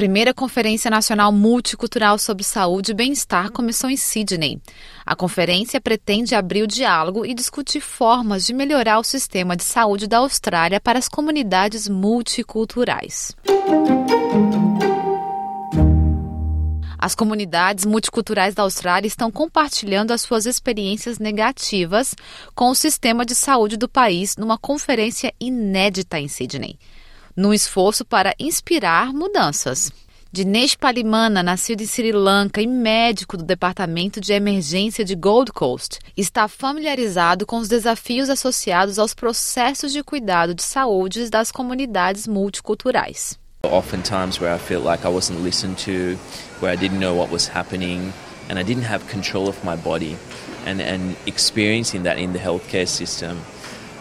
primeira Conferência Nacional Multicultural sobre Saúde e Bem-Estar começou em Sydney. A conferência pretende abrir o diálogo e discutir formas de melhorar o sistema de saúde da Austrália para as comunidades multiculturais. As comunidades multiculturais da Austrália estão compartilhando as suas experiências negativas com o sistema de saúde do país numa conferência inédita em Sydney, num esforço para inspirar mudanças. Dinesh Palimana, nascido em Sri Lanka e médico do Departamento de Emergência de Gold Coast, está familiarizado com os desafios associados aos processos de cuidado de saúde das comunidades multiculturais. Oftentimes, where I felt like I wasn't listened to, where I didn't know what was happening, and I didn't have control of my body. And, and experiencing that in the healthcare system,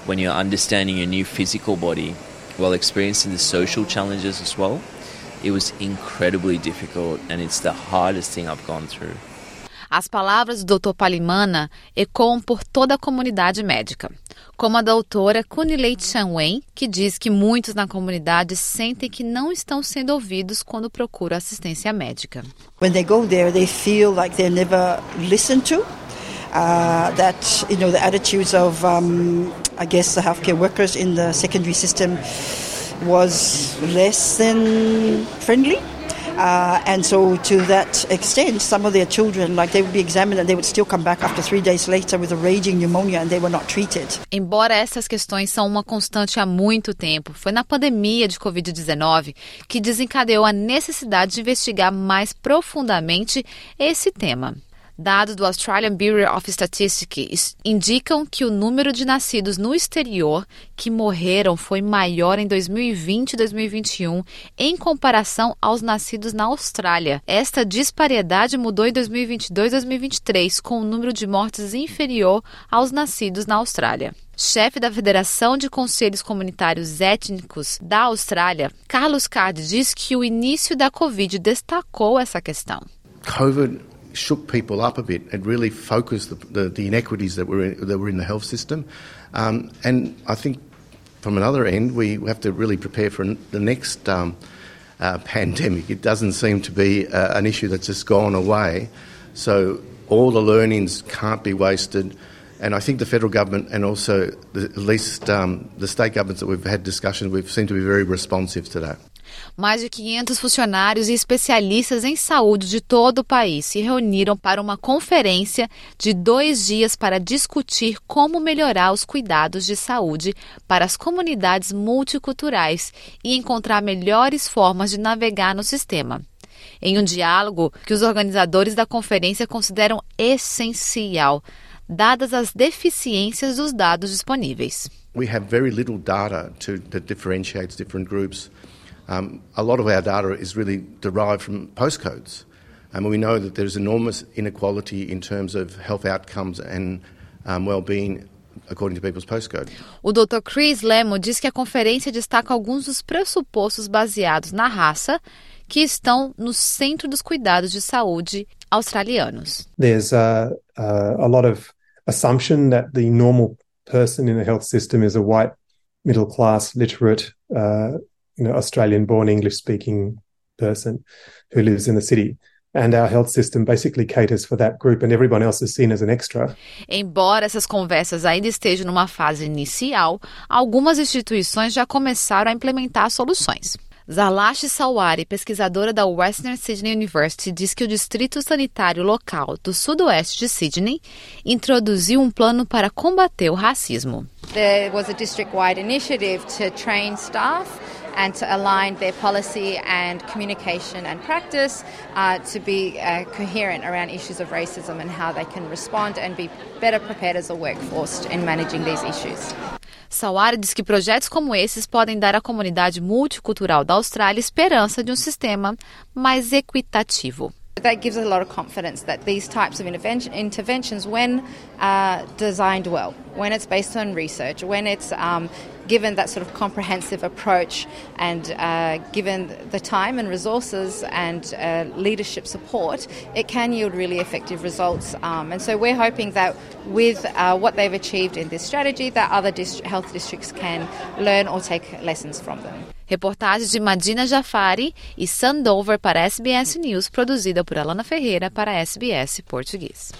when you're understanding your new physical body while experiencing the social challenges as well, it was incredibly difficult, and it's the hardest thing I've gone through. As palavras do Dr. Palimana ecoam por toda a comunidade médica, como a doutora Kunilei Chanwen, que diz que muitos na comunidade sentem que não estão sendo ouvidos quando procuram assistência médica. When they go there, they feel like they're never listened to. Uh, that you know the attitudes of um, I guess the healthcare workers in the secondary system was less than friendly. Uh, and so, to that extent, some of their children, like they would be examined and they would still come back after three days later with a raging pneumonia and they were not treated. Embora essas questões são uma constante há muito tempo, foi na pandemia de Covid-19 que desencadeou a necessidade de investigar mais profundamente esse tema. Dados do Australian Bureau of Statistics indicam que o número de nascidos no exterior que morreram foi maior em 2020 e 2021 em comparação aos nascidos na Austrália. Esta disparidade mudou em 2022 e 2023, com o número de mortes inferior aos nascidos na Austrália. Chefe da Federação de Conselhos Comunitários Étnicos da Austrália, Carlos Card diz que o início da Covid destacou essa questão. COVID shook people up a bit. It really focused the, the, the inequities that were, in, that were in the health system. Um, and I think from another end, we have to really prepare for the next um, uh, pandemic. It doesn't seem to be uh, an issue that's just gone away. So all the learnings can't be wasted. And I think the federal government and also the, at least um, the state governments that we've had discussions with seem to be very responsive to that. Mais de 500 funcionários e especialistas em saúde de todo o país se reuniram para uma conferência de dois dias para discutir como melhorar os cuidados de saúde para as comunidades multiculturais e encontrar melhores formas de navegar no sistema. Em um diálogo que os organizadores da conferência consideram essencial, dadas as deficiências dos dados disponíveis. We have very little data to, that differentiates different groups. Um, a lot of our data is really derived from postcodes. And we know that there's enormous inequality in terms of health outcomes and um, well-being according to people's postcode. O Dr. Chris Lemo diz que a conferência destaca alguns dos pressupostos baseados na raça que estão no centro dos cuidados de saúde australianos. There's a, a, a lot of assumption that the normal person in the health system is a white, middle class, literate, uh, you know, Australian born English speaking person who lives in the city. And our health system basically caters for that group and everyone else is seen as an extra. Embora essas conversas ainda estejam numa fase inicial, algumas instituições já começaram a implementar soluções. Zalash Sawari, pesquisadora da Western Sydney University, diz que o Distrito Sanitário Local do Sudoeste de Sydney introduziu um plano para combater o racismo. There was a district-wide initiative to train staff and to align their policy and communication and practice uh, to be uh, coherent around issues of racism and how they can respond and be better prepared as a workforce in managing these issues. Sawari diz que projetos como esses podem dar à comunidade multicultural da Austrália esperança de um sistema mais equitativo. That gives us a lot of confidence that these types of intervention, interventions, when uh, designed well, when it's based on research, when it's um, given that sort of comprehensive approach and uh, given the time and resources and uh, leadership support, it can yield really effective results. Um, and so we're hoping that with uh, what they've achieved in this strategy, that other dist- health districts can learn or take lessons from them. Reportagem de Madina Jafari e Sandover para SBS News, produzida por Alana Ferreira para SBS Português.